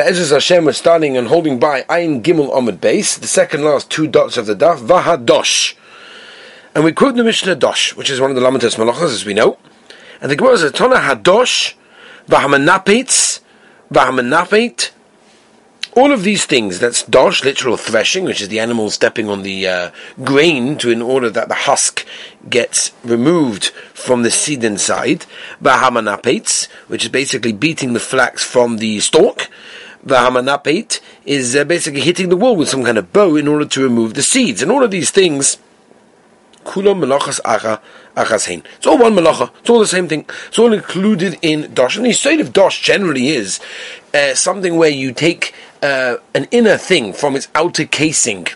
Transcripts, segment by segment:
Be'ezus Hashem, we're starting and holding by Ayin Gimel Omid base, the second last two dots of the daf, Vahadosh. And we quote the Mishnah Dosh, which is one of the Lamatas Malachas, as we know. And the Gemara says, Tona Hadosh, Vahamanapetz, Vahamanapet, all of these things, that's dosh, literal threshing, which is the animal stepping on the uh, grain to in order that the husk gets removed from the seed inside. Vahamanapetz, which is basically beating the flax from the stalk. Vahamanapet is uh, basically hitting the wall with some kind of bow in order to remove the seeds. And all of these things, melachas acha. It's all one malacha. It's all the same thing. It's all included in dosh. And the state of dosh generally is uh, something where you take uh, an inner thing from its outer casing,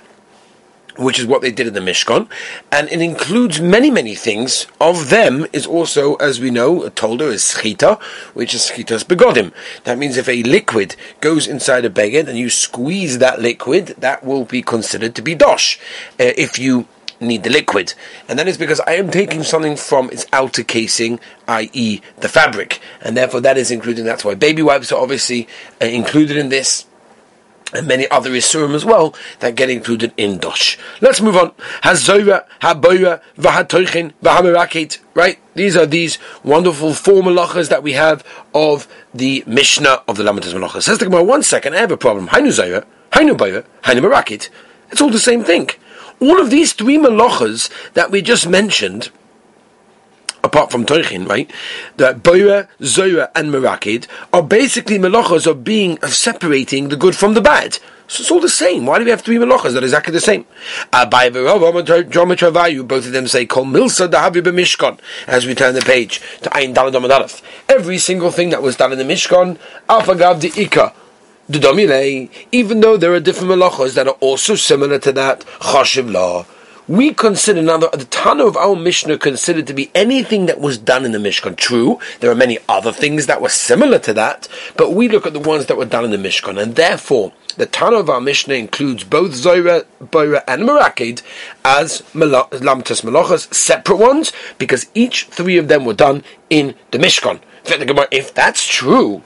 which is what they did in the Mishkan, and it includes many, many things. Of them is also, as we know, a tolder is schita, which is schitas begodim. That means if a liquid goes inside a beged and you squeeze that liquid, that will be considered to be dosh. Uh, if you need the liquid. And that is because I am taking something from its outer casing, i.e., the fabric. And therefore, that is including, That's why baby wipes are obviously uh, included in this and many other Isurim as well that get included in Dosh. Let's move on. Hazoira, Haboira, Vahatoichin, Vahamirakit. Right? These are these wonderful four malachas that we have of the Mishnah of the Lamatas Malachas. Says the Gemara, one second, I have a problem. Hainu Zoira, Hainu Boira, Hainu Marakit. It's all the same thing. All of these three malachas that we just mentioned, apart from Toichin, right? That Boira, Zoira, and Merakid are basically melachas of being, of separating the good from the bad. So it's all the same. Why do we have three melachas that are exactly the same? Both of them say, Kol Milsa as we turn the page to Ayin Dalad Every single thing that was done in the Mishkan, Afagav the Ika, the Domile, even though there are different melachas that are also similar to that, Chashiv Law we consider now the Tana of our Mishnah considered to be anything that was done in the Mishkan. True, there are many other things that were similar to that, but we look at the ones that were done in the Mishkan, and therefore the Tana of our Mishnah includes both Zoira, Boira, and Merakid as Lamtas Malachas, separate ones, because each three of them were done in the Mishkan. If that's true,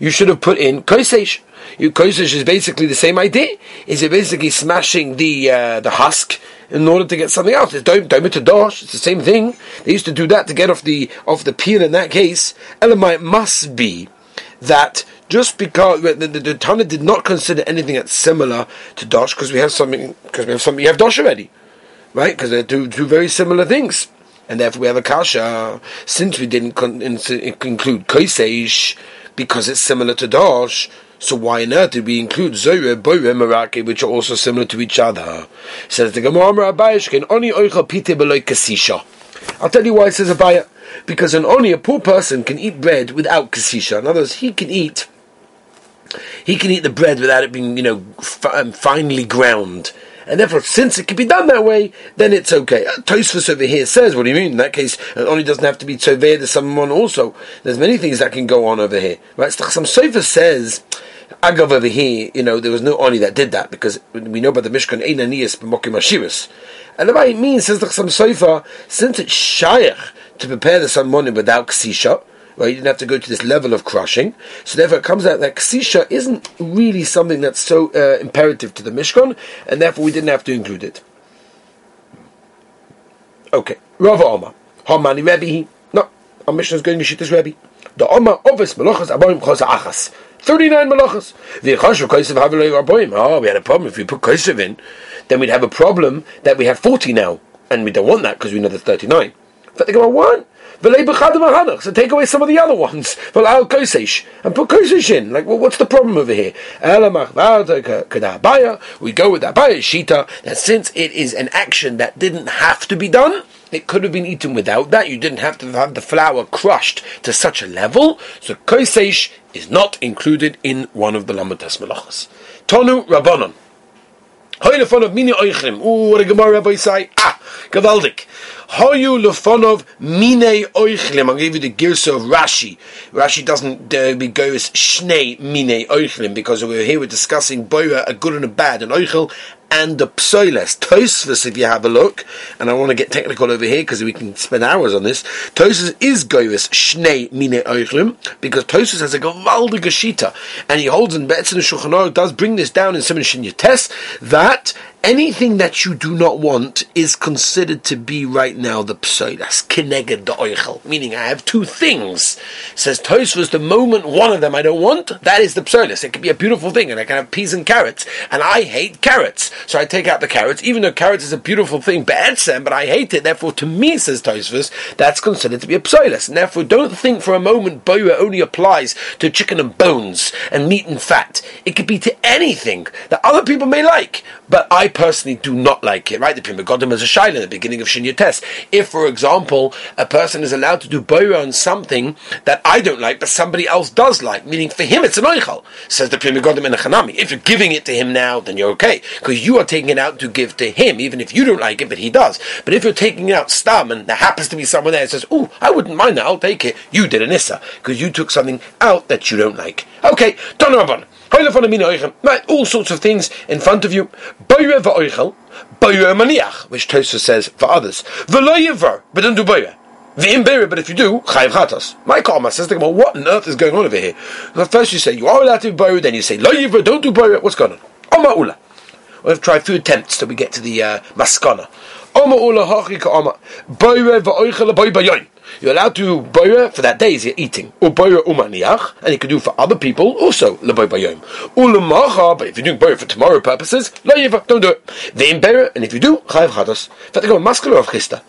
you should have put in Kosesh. Kosesh is basically the same idea. Is it basically smashing the uh, the husk in order to get something else? It's to dosh. It's the same thing. They used to do that to get off the off the peel. In that case, Elamite must be that just because the, the, the Tana did not consider anything that's similar to dosh because we have something because we have something you have dosh already, right? Because they're two two very similar things. And therefore, we have a kasha. Since we didn't con- include kosesh because it's similar to dosh, so why earth did we include Zoyre, Boyre, Merake, which are also similar to each other? Says the Gemara can only oicha pite beloy kasisha. I'll tell you why it says Abaya. Because an only a poor person can eat bread without kasisha. In other words, he can eat he can eat the bread without it being, you know, um, finely ground. And therefore, since it can be done that way, then it's okay. Tosfos over here says, what do you mean? In that case, it only doesn't have to be tzoveh, there's someone also. There's many things that can go on over here. Right? Some Sofa says, Agav over here, you know, there was no Oni that did that because we know about the Mishkan Ein B'Mokim Ashiris. And the it means, says the Chassam Sofer, since it's Shaykh to prepare the Salmonim without Ksisha, well, you didn't have to go to this level of crushing. So therefore, it comes out that ksisha isn't really something that's so uh, imperative to the Mishkan, and therefore we didn't have to include it. Okay, Rav Omar, Hamani Rebbe. No, our Mishnah is going to shoot this Rebbe. The Omar Ovis Melachas Aboim Chos Achas. 39 malachas. The Chashav Kaisav Havilei Arboim. Oh, we had a problem. If we put Kaisav in, then we'd have a problem that we have 40 now. And we don't want that because we know there's 39. Go, what? So take away some of the other ones. And put kosesh in. Like, well, what's the problem over here? We go with that baya shita that since it is an action that didn't have to be done, it could have been eaten without that. You didn't have to have the flour crushed to such a level. So kosesh is not included in one of the lamatas melachas. Tonu rabbanon. Of mini. Ooh, what a Gemara Rabbi say. Ah, gavaldik. Hoyu lefonov mine oichlim. I'll give you the girsa of Rashi. Rashi doesn't uh, go as shnei mine oichlim because we're here we're discussing boira, a good and a bad, an oichel and the psoiles. Tosfos, if you have a look, and I want to get technical over here because we can spend hours on this. Tosfos is goyis shnei mine oichlim because Tosfos has a gavaldik shita, and he holds in Betzin Shulchan does bring this down in Simon Shin Yates that anything that you do not want is considered to be right now the psoilas, kineged the oichel. Meaning, I have two things. Says Tosfos, the moment one of them I don't want, that is the psoilas. It could be a beautiful thing, and I can have peas and carrots, and I hate carrots, so I take out the carrots, even though carrots is a beautiful thing, be'etzem, but I hate it. Therefore, to me, says Tosfos, that's considered to be a psoilas. And therefore, don't think for a moment boya only applies to chicken and bones and meat and fat. It could be to anything that other people may like, but I personally do not like it, right? The Pri Megadim is a shaila in the beginning of Shinya Test. If, for example, a person is allowed to do boira on something that I don't like, but somebody else does like, meaning for him it's an oichal, says the Pri Megadim in the Chanami. If you're giving it to him now, then you're okay, because you are taking it out to give to him, even if you don't like it, but he does. But if you're taking it out stam, and there happens to be someone there says, oh, I wouldn't mind that, I'll take it, you did an issa, because you took something out that you don't like. Okay, Donovan. All sorts of things in front of you. Which Tosa says for others. But don't do. V'im but if you do, chayiv. My karma says, well, what on earth is going on over here? first you say, you are allowed to boire, then you say, lo yiver, don't do boire, what's going on? Oma ula. We'll have to try a few attempts till we get to the uh, maskana. You're allowed to boira for that day as you're eating. Or boira umaniach, and you can do for other people also leboy bayom. Ulamacha, but if you're doing boira for tomorrow purposes, lo yiva, don't do it. Vein boira, and if you do, chayiv chados. That go muscular of chista.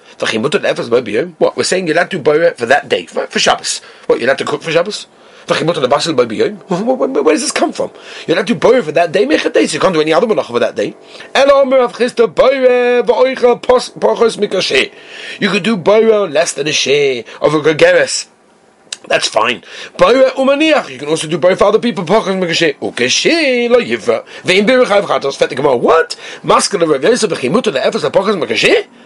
What we're saying, you're allowed to boira for that day for, for Shabbos. What you're allowed to cook for Shabbos? Where does this come from? You're not to boyer for that day, so you can't do any other malacha for that day. You could do boyer less than a share of a gregeres. That's fine. You can also do for other people. What?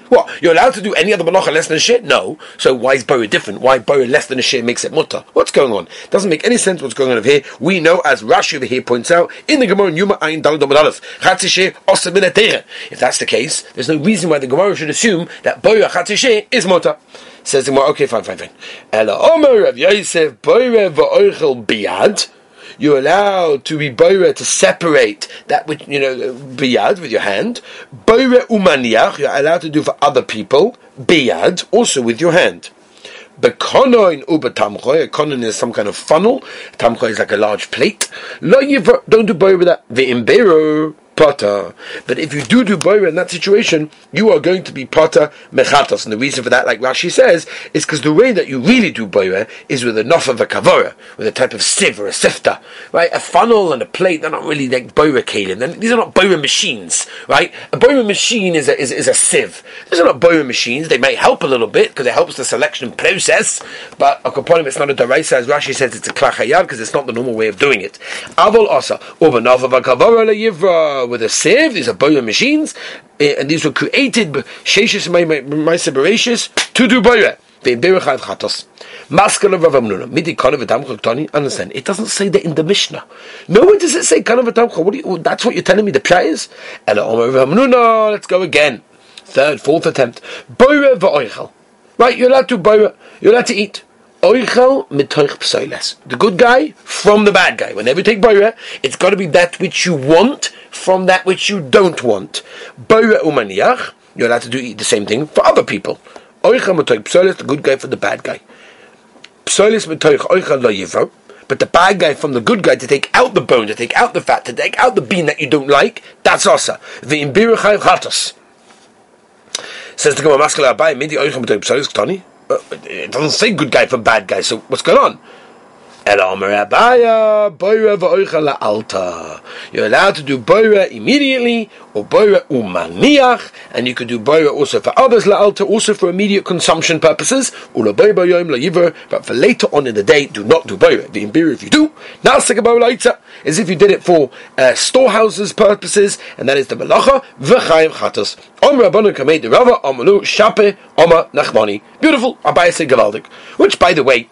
What? You're allowed to do any other malacha less than a share? No. So why is boyer different? Why boyer less than a share makes it mutter? What's going on? Doesn't make any sense what's going on over here. We know, as Rashi over here points out, in the Gemara Yuma Ayin Dalad If that's the case, there's no reason why the Gemara should assume that boyer Chatzi Sheh is mutter. Says the okay, fine, fine, fine. Ela Omer Rav Yosef boyer v'oichel biyad you're allowed to be boire to separate that which you know biyad with your hand. Boire umaniach you're allowed to do for other people. Biyad also with your hand. Bekonoin uba tamchoy. A konon is some kind of funnel. Tamchoy is like a large plate. Lo don't do boire with that. The imbero potter. But if you do do boira in that situation, you are going to be potter mechatos. And the reason for that, like Rashi says, is because the way that you really do boira is with enough of a kavora, with a type of sieve or a sifter, right? A funnel and a plate, they're not really like boira kalim. These are not boira machines, right? A boira machine is a, is, is a sieve. These are not boira machines. They may help a little bit because it helps the selection process, but a component it's not a deraisa, as Rashi says, it's a klachayad because it's not the normal way of doing it. Avol asa, uba of a kavora le with a sieve. These are boiler machines, eh, and these were created sheishis ma'asebereshis to do v'tamcha Understand? It doesn't say that in the Mishnah. No, Nowhere does it say. What do you? That's what you're telling me. The pshat is. Let's go again. Third, fourth attempt. Right, you're allowed to boire. You're allowed to eat. Oichel mitoich psoiles. The good guy from the bad guy. Whenever you take boire, it's got to be that which you want from that which you don't want. Boire umaniach. You're allowed to do the same thing for other people. Oichel mitoich psoiles. The good guy for the bad guy. Psoiles mitoich oichel lo yivro. But the bad guy from the good guy to take out the bone, to take out the fat, to take out the bean that you don't like, that's also the imbirachai chatos. Says the Gemara Maskala Abai, Midi Oichem B'toy Psolis Ktani. Uh, it doesn't say good guy from bad guy. So what's going on? You're allowed to do boira immediately, or boira umaniach, and you could do boira also for others la Alta, also for immediate consumption purposes. But for later on in the day, do not do boira. The imbir, if you do, as if you did it for uh, storehouses purposes, and that is the malacha v'chayim chatos. Om rabbanu kamei de rava amalu shape oma nachmani. Beautiful. Abayase gavaldik. Which, by the way,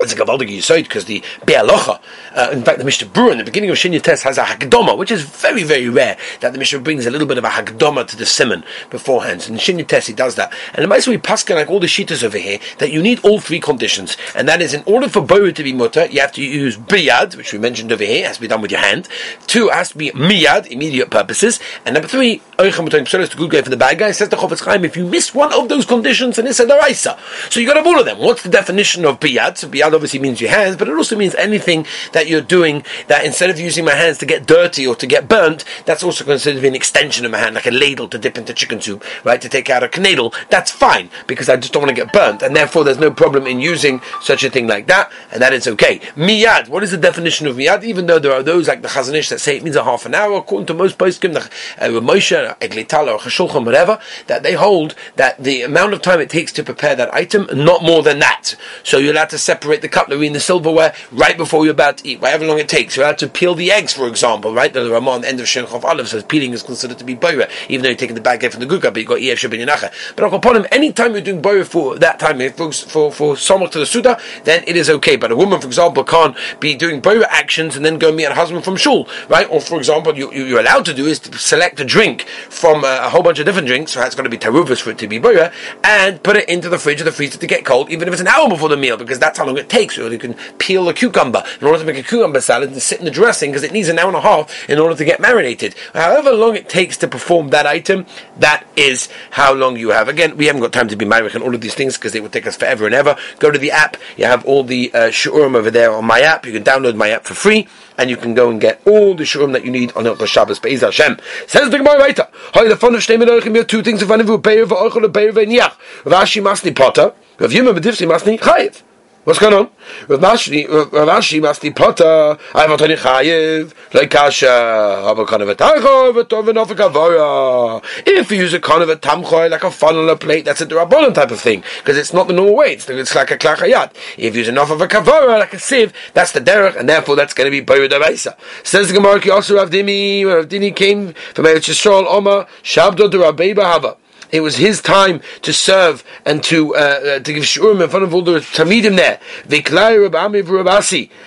it's a Gavaldig Yisoid because the Be'alocha, uh, in fact, the Mishnah Berurah in the beginning of Shinya Test has a Hagdoma, which is very, very rare that the Mishnah brings a little bit of a Hagdoma to the Simon beforehand. So in Shinya Test, he does that. And the Maisa we pass like all the Shitas over here that you need all three conditions. And that is, in order for Boru to be mutter, you have to use Biyad, which we mentioned over here, has to be done with your hand. Two, has to be Miyad, immediate purposes. And number three, Oichem is the good guy for the bad guy. Says the Chofetz Chaim, if you miss one of those conditions, then it's a Daraisa. So you got to have all of them. What's the definition of Biyad? So Biyad Yad obviously means your hands, but it also means anything that you're doing that instead of using my hands to get dirty or to get burnt, that's also considered to be an extension of my hand, like a ladle to dip into chicken soup, right? To take out a knadle. That's fine because I just don't want to get burnt, and therefore there's no problem in using such a thing like that, and that is okay. Miyad. What is the definition of miyad? Even though there are those like the Chazon Ish that say it means a half an hour, according to most poskim, the uh, Moshe, Eglitala, or Chashulchan, whatever, that they hold that the amount of time it takes to prepare that item, not more than that. So you're allowed to separate separate the cutlery and the silverware right before you're about to eat, however long it takes. You're allowed to peel the eggs, for example, right? The Ramon, end of Shinchov Olive says peeling is considered to be boira, even though you're taking the bag from the guga, but you've got EF Shabin Yinacha. But upon him, any time you're doing boira for that time, eh, for, for, for someone to the Suda, then it is okay. But a woman, for example, can't be doing boira actions and then go meet her husband from shul, right? Or, for example, you, you, are allowed to do is to select a drink from a, a whole bunch of different drinks, so it's going to be taruvas for it to be boira, and put it into the fridge or the freezer to get cold, even if it's an hour before the meal, because that's how long it takes. Or you can peel a cucumber in order to make a cucumber salad and sit in the dressing because it needs an hour and a half in order to get marinated. However long it takes to perform that item, that is how long you have. Again, we haven't got time to be married on all of these things because it would take us forever and ever. Go to the app. You have all the uh, shurim over there on my app. You can download my app for free and you can go and get all the shurim that you need on the Shabbos. Be'ez Hashem. Says the Gemara weiter. Hoy the fun of Shnei Menorchim, you have two things in front of you, Be'er v'ochel, Be'er v'niach. Rashi masni potter, Rav Yimah b'divsi masni chayiv. What's going on? Rav Rashi, Rashi must be potter. I have a tani chayiv like kasha. Have a kind of a a kavora. If you use a kind of a tamchoy like a funnel on a plate, that's a derabbanon type of thing because it's not the normal way. It's, it's like a klachayat. If you use enough of a kavora like a sieve, that's the derech, and therefore that's going to be boyer deraisa. Says the Gemara, also Rav Dimi, Rav Dimi came from Eretz Yisrael, Oma shabdo derabei bahava it was his time to serve and to uh, uh, to give shurim in front of all the tamidim there.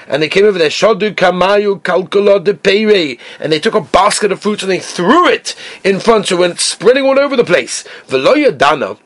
And they came over there, shadu kamayu kalkula and they took a basket of fruits and they threw it in front, so it went spreading all over the place. Veloya dana.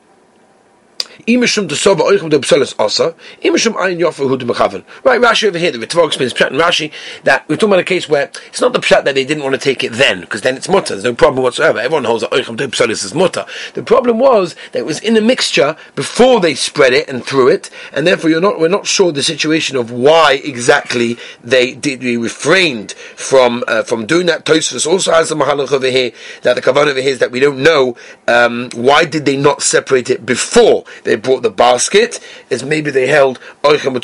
Imishum to soba oichem de pselis asa. Imishum ayin yofa hu de. Right, Rashi over here, the Ritva explains Pshat and Rashi that we're talking about a case where it's not the Pshat that they didn't want to take it then, because then it's mutter. There's no problem whatsoever. Everyone holds that oichem de pselis is mutter. The problem was that it was in the mixture before they spread it and threw it, and therefore you're not, we're not sure the situation of why exactly they did, we refrained from, uh, from doing that. Tosfos also has the mahalach over here, that the kavan over here is that we don't know, um, why did they not separate it before they brought the basket is maybe they held oichem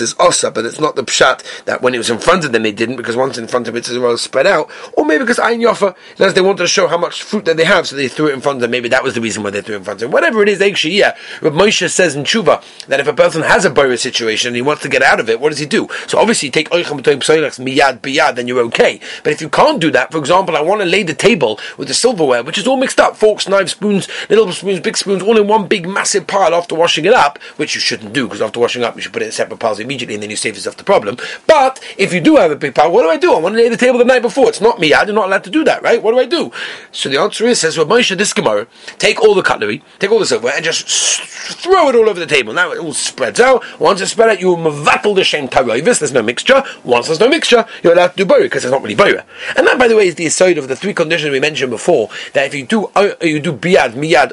is osa, but it's not the pshat that when it was in front of them they didn't because once in front of it it's well spread out, or maybe because ayin yofa, as they wanted to show how much fruit that they have, so they threw it in front of them. Maybe that was the reason why they threw it in front of them. Whatever it is, actually, yeah. But Moshe says in Chuba that if a person has a borer situation and he wants to get out of it, what does he do? So obviously, take oichem miyad biyad, then you're okay. But if you can't do that, for example, I want to lay the table with the silverware, which is all mixed up, forks, knives, spoons, little spoons, big spoons, all in one big massive pile after washing it up, which you shouldn't do because after washing up you should put it in separate piles immediately and then you save yourself the problem. But if you do have a big pile, what do I do? I want to lay the table the night before. It's not me. I'm not allowed to do that, right? What do I do? So the answer is, says Moshe this Gemara, take all the cutlery, take all the silverware, and just throw it all over the table. Now it all spreads out. Once it's spread out, you mavattle the shem taroivis. There's no mixture. Once there's no mixture, you're allowed to do boira because there's not really boira. And that, by the way, is the aside of the three conditions we mentioned before. That if you do uh, you do biad, miyad,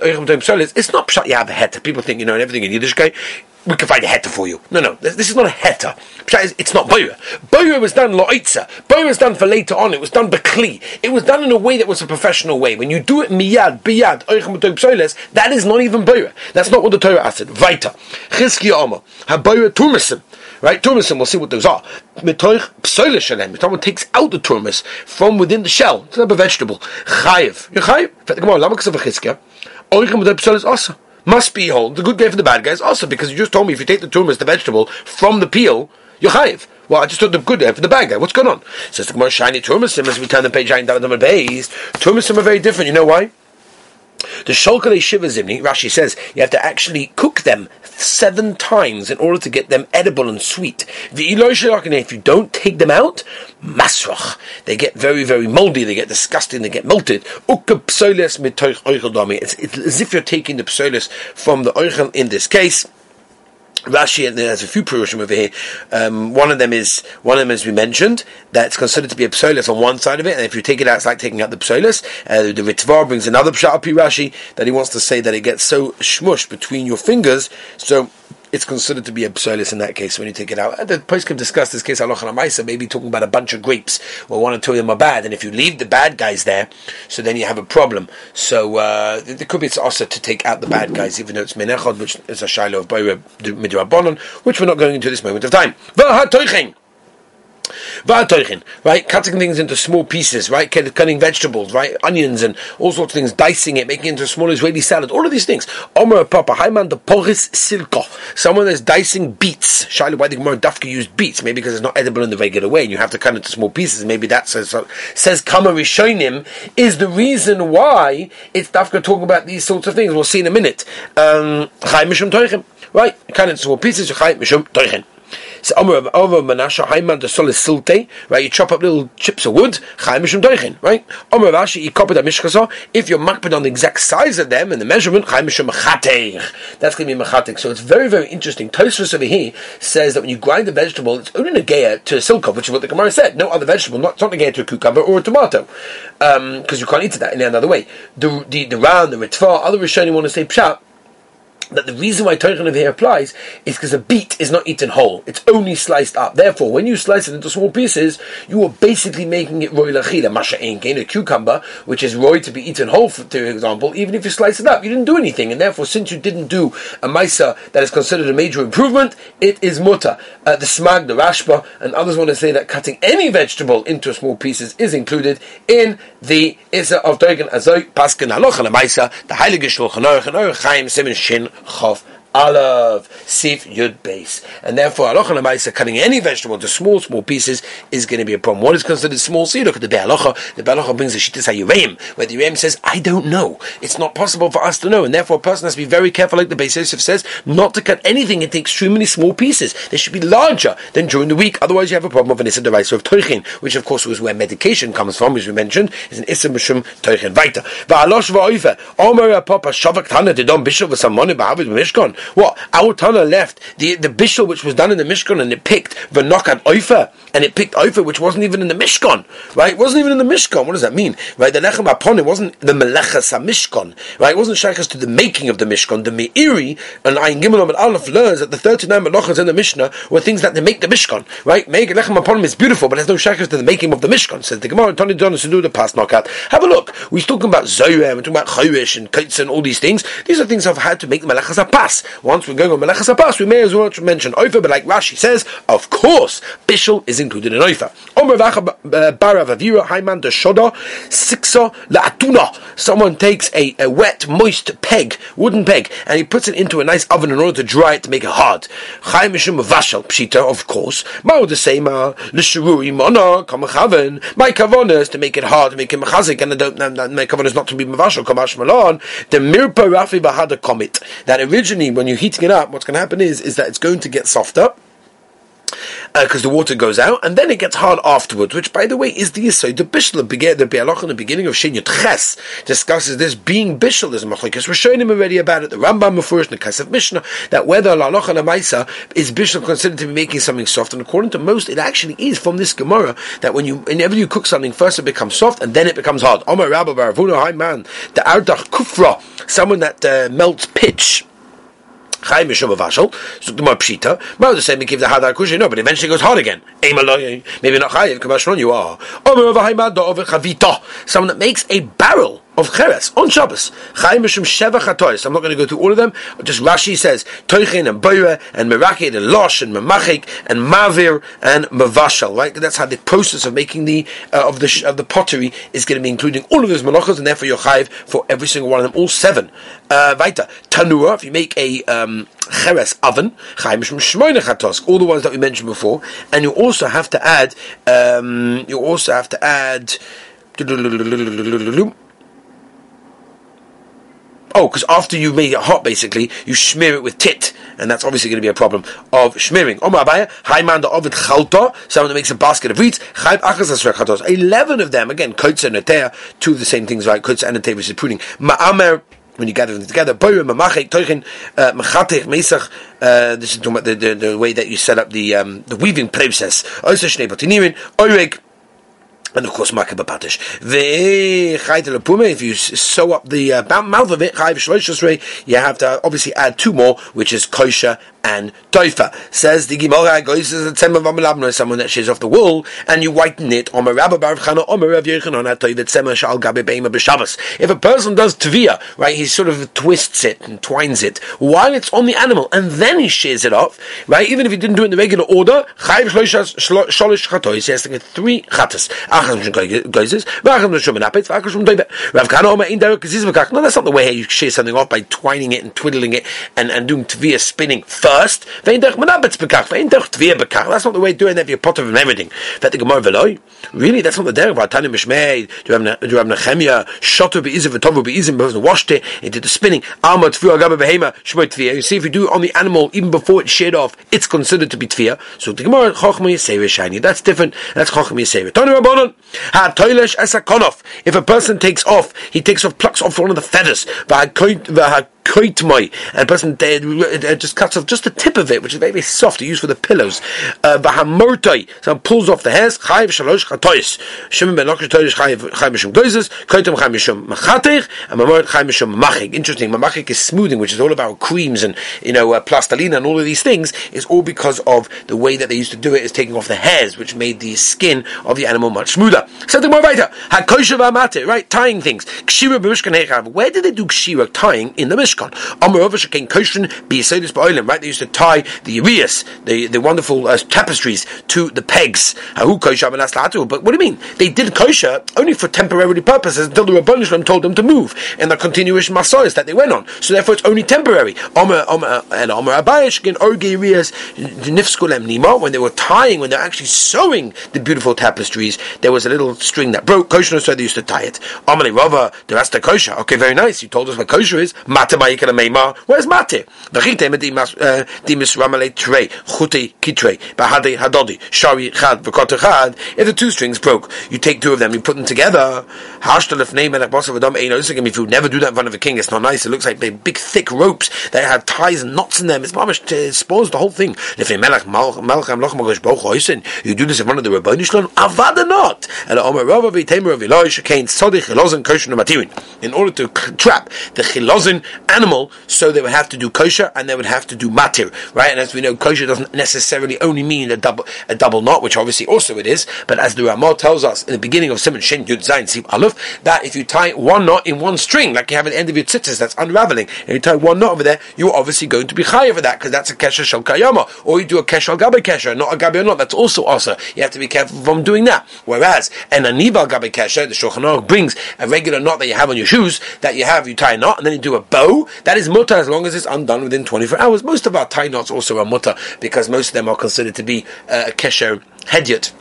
it's not pshat you have a het. People think you know everything in Yiddish, okay? we can find a heta for you. No, no, this, this is not a heta. It's not boira. Boira was done loitza. Boira was done for later on. It was done bekli. It was done in a way that was a professional way. When you do it miyad, biyad, that is not even boira. That's not what the Torah said. Vaita. Chizki Omer. Ha-boira. Right, turmisim, we'll see what those are. Mitoich psoile shalem. Someone takes out the turmis from within the shell. It's not a vegetable. Chayiv. You're chayiv. Gemara, lama kasav chizkia. Oichem psoiles also must be whole. The good guy for the bad guys also because you just told me if you take the tumas, the vegetable, from the peel, you're chayiv. Well, I just took the good guy for the bad guy. What's going on? Says the more shiny turmasim as we turn the page nine down the base. Turmasim are very different. You know why? The Sholkale Shiva Zimni, Rashi says, you have to actually cook them seven times in order to get them edible and sweet. If you don't take them out, masrach, they get very, very moldy, they get disgusting, they get melted. It's, it's as if you're taking the psolis from the oichel in this case. Rashi, and there's a few Purushim over here. Um, one of them is one of them, as we mentioned, that's considered to be a psolis on one side of it, and if you take it out, it's like taking out the psolis. Uh, the Ritva brings another pshat Rashi that he wants to say that it gets so shmush between your fingers, so it's considered to be a in that case when you take it out. The post can discuss this case halacha maisa, maybe talking about a bunch of grapes where one or two of them are bad, and if you leave the bad guys there, so then you have a problem. So uh, there could be it's also to take out the bad guys, even though it's menechod, which is a shiloh of midrabanon, which we're not going into this moment of time right? Cutting things into small pieces, right? Cutting vegetables, right? Onions and all sorts of things, dicing it, making it into a small Israeli salad, all of these things. Omer Papa, Haiman the Poris Silko, someone that's dicing beets. Shaila, why the Gemara Dafka used beets? Maybe because it's not edible in the regular way, and you have to cut it into small pieces. Maybe that says, says Kama Rishonim is the reason why it's Dafka talking about these sorts of things. We'll see in a minute. Um, right? Cut into small pieces, Chai Mishum Toichem. So Omer Omer Menashe Haiman the Solis Silte, right? You chop up little chips of wood, Chaim Mishum Doichin, right? Omer Rashi you copy that Mishkaso. If you're makpid on the exact size of them and the measurement, Chaim Mishum Mechateich. That's going to be Mechateich. So it's very very interesting. Tosfos over here says that when you grind a vegetable, it's only negaya to a silkov, which is what the Gemara said. No other vegetable, not not negaya to a cucumber or a tomato, because um, you can't eat that in another way. The the the round, the ritva, other Rishonim want to say pshat that the reason why Toichin over here applies is because a beet is not eaten whole. It's only sliced up. Therefore, when you slice it into small pieces, you are basically making it roy lachila. Masha gain a cucumber, which is roy to be eaten whole, for, for example, even if you slice it up, you didn't do anything. And therefore, since you didn't do a maisa that is considered a major improvement, it is muta. Uh, the smag, the rashba, and others want to say that cutting any vegetable into small pieces is included in the Isa of Doigan Azoy Paskin Halocha Maisa, the Heilige Shulchan Aruch and Aruch Chaim Simon Shin خاف Alav Sif Yud base, and therefore halacha lemaisa cutting any vegetable into small small pieces is going to be a problem. What is considered small? So you look at the be'alacha. The be'alacha brings the shittas hayureim, where the yureim says, "I don't know. It's not possible for us to know," and therefore a person has to be very careful, like the Beis Yosef says, not to cut anything into extremely small pieces. They should be larger than during the week. Otherwise, you have a problem of an issa device of toichin, which of course was where medication comes from, as we mentioned, is an issa mishum toichin. Weiter. Va'alosh va'oive. Omer papa shavak tana didon bishul v'samoni ba'avid mishkon. What? Our Tana left the, the bishul which was done in the Mishkan and it picked Venokat Oifa and it picked Oifa which wasn't even in the Mishkan. Right? It wasn't even in the Mishkan. What does that mean? Right? The Lechem upon it wasn't the Melechas Mishkan. Right? It wasn't Shaykhas to the making of the Mishkan. The Meiri and Ayin Gimel and Aleph learns that the 39 Melachas in the Mishnah were things that they make the Mishkan. Right? Make Lechem upon is beautiful, but there's no Shaykhas to the making of the Mishkan. Says the Gemara Tani Don do the past knockout. Have a look. We're talking about Zoyah, we're talking about Chayish and Kaitz and all these things. These are things I've had to make the Melechas pass. Once we're going on Melechas Apas, we may as well mention Oifa, but like Rashi says, of course, Bishul is included in Oifa. Omer uh, Barav Avira, Haiman de Shoda, Siksa La'atuna. Someone takes a, a wet, moist peg, wooden peg, and he puts it into a nice oven in order to dry it to make it hard. Chaim Mishum Vashal, Pshita, of course. Mao the Sema, Lishurui Mona, Kamachaven. My kavana is to make it hard, to make it mechazik, and I don't, my kavana is not to be Mavashal, Kamash Malon. The Mirpa Rafi Bahada Comet. That originally, when you're heating it up, what's going to happen is, is that it's going to get softer because uh, the water goes out, and then it gets hard afterwards, which, by the way, is the Yisod. The Bishel, the Be'alach in the beginning of Shin Ches, discusses this being there's a Machlekes. We're showing him already about it. The Rambam Mefurish, the Kasef Mishnah, that whether Laloch and Amaisa is Bishel considered to be making something soft, and according to most, it actually is from this Gemara, that when you, whenever you cook something, first it becomes soft, and then it becomes hard. Omar Rabba Baravuna, hi man, the Ardach Kufra, someone that uh, melts pitch, Chaim Mishum Avashal, so more Pshita, Mao the same give the Hadar Kushi, no, but eventually it goes hard again. Maybe not Chayiv, Kabashron you are. Someone that makes a barrel of cheres on Shabbos. I'm not going to go through all of them. Just Rashi says Toichin and Boira and Merakid and Losh and Memachik and Mavir and Mavashal. Right, that's how the process of making the uh, of the of the pottery is going to be including all of those malachas, and therefore you're chayiv for every single one of them, all seven. Uh, Tanura. If you make a um, cheres oven, Chaim Mishum Shmoine Chatos. All the ones that we mentioned before, and you also have to add. Um, you also have to add. Oh, because after you make it hot, basically, you smear it with tit, and that's obviously going to be a problem of smearing. Omar Abaya, the Ovid Chalta, someone that makes a basket of wheat, Eleven of them, again, Kotza and Netea, two of the same things, right? Kotza and Netea, which is pruning. Ma'amer, when you gather them together, boyer mamachek toichin uh, mechatech mesach. Uh, this is talking about the, the, the, way that you set up the um, the weaving process. Also shnei oireg and of course makah bapatish. If you sew up the uh, mouth of it, you have to obviously add two more, which is kosher and toifa. Says the Gemara goes as the tzem of someone that shaves off the wool, and you whiten it. Rabba Bar Chana, Omer Rav Yechanan, atoivet tzema shal. If a person does tvia, right, he sort of twists it and twines it while it's on the animal, and then he shears it off, right, even if he didn't do it in the regular order, sholish chatois, he has to get three chatas. That's not the way you shear something off, by twining it and twiddling it and, and doing tvia spinning first. That's not the way to do it. If you're pot of everything. Really, that's not the derech. Tani mishmei. Do you have nechemia? Shotu beizim v'tovu beizim. Person washed it. It did the spinning. Alma tfiya agabe behema. Shmoy tfiya. You see, if you do it on the animal even before it's sheared off, it's considered to be tfiya. So the gemara chochma yisera shiny. That's different. That's chochma yisera. Tani rabbanon. Ha toilesh esa konof. If a person takes off, he takes off, plucks off one of the feathers. Koitmoi, and a person uh, just cuts off just the tip of it, which is very, very soft to use for the pillows. Uh, Bahamortoi, so pulls off the hairs. Chayiv shalosh chatois. Shimon ben Lakish toish chayiv mishum goizes. Koitom chayiv mishum machatich, and mamort chayiv mishum mamachik. Interesting. Mamachik is smoothing, which is all about creams and you know uh, plastilina and all of these things. Is all because of the way that they used to do it is taking off the hairs, which made the skin of the animal much smoother. So the more weiter. Hakoshav amate, right? Tying things. Kshira b'mishkan Where did they do kshira tying in the mishkan? Mishkan. Right, they used to tie the urias, the, the wonderful uh, tapestries, to the pegs. But what do you mean? They did kosher only for temporary purposes until the Rabban told them to move and the continuous masayas that they went on. So therefore, it's only temporary. and when they were tying, when they were actually sewing the beautiful tapestries, there was a little string that broke. Kosher, so they used to tie it. The kosher. Okay, very nice. You told us what kosher is. Where's Mate? V'chite medimas uh, trei chute kitrei bahade hadodi shari chad v'koter chad. If the two strings broke, you take two of them, you put them together. Hashtalef name and boss of adam ein osegim. If you never do that in front of a king, it's not nice. It looks like big, big thick ropes that have ties and knots in them. It's mamish to spoils the whole thing. If a melech malcham loch magosh boch oisen, you do this in front of the rabbinish avada not. And Omer Rabba v'temer of Elosh kain tzodich chilozin kosher. In order to trap the chilozin animal, so they would have to do kosher and they would have to do matir, right? And as we know, kosher doesn't necessarily only mean a double a double knot, which obviously also it is, but as the Ramah tells us in the beginning of Simon Shin Yud Zayin Sib Aleph, that if you tie one knot in one string, like you have at the end of your tzitzis, that's unraveling, and you tie one knot over there, you're obviously going to be high for that because that's a kesher shel kayama, or you do a kesher gabe kesher, not a gabe knot. That's also also you have to be careful from doing that. Whereas an anibal gabe kesher, the Shulchan brings a regular knot that you have on your shoes that you have, you tie a knot, and then you do a bow. That is mutter as long as it's undone within 24 hours. Most of our tie knots also are mutter because most of them are considered to be uh, kesher hedyot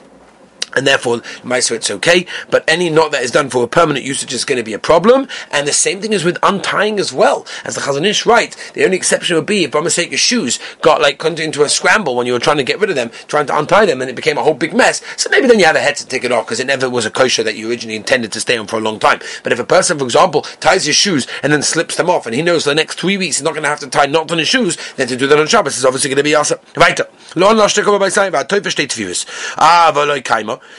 and therefore Meiser it's okay. But any knot that is done for a permanent usage is going to be a problem. And the same thing is with untying as well. As the Chazon Ish writes, the only exception would be if by mistake your shoes got like into a scramble when you were trying to get rid of them, trying to untie them, and it became a whole big mess. So maybe then you have a head to take it off because it never was a kosher that you originally intended to stay on for a long time. But if a person, for example, ties his shoes and then slips them off, and he knows the next three weeks he's not going to have to tie knots on his shoes, then to do that on Shabbos is obviously going to be awesome. Weiter.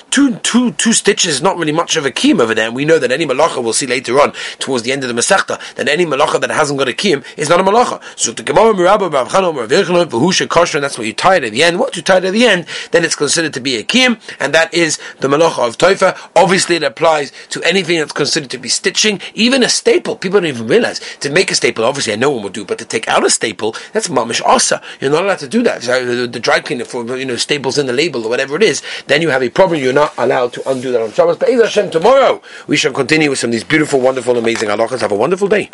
Two, two, two stitches is not really much of a kiyum over there. And we know that any malacha, we'll see later on, towards the end of the Masechta, that any malacha that hasn't got a kiyum is not a malacha. So the Gemara Mirabba V'husha kosher, and that's what you tie it at the end. What you tie it at the end, then it's considered to be a kiyum, and that is the malacha of toifa. Obviously, it applies to anything that's considered to be stitching, even a staple. People don't even realize to make a staple. Obviously, I know one would do, but to take out a staple, that's mamish asa. You're not allowed to do that. So the dry cleaner for you know staples in the label or whatever it is, then you have a problem. You're not allowed to undo that on Shabbos. But Hashem, tomorrow we shall continue with some of these beautiful, wonderful, amazing halachas. Have a wonderful day.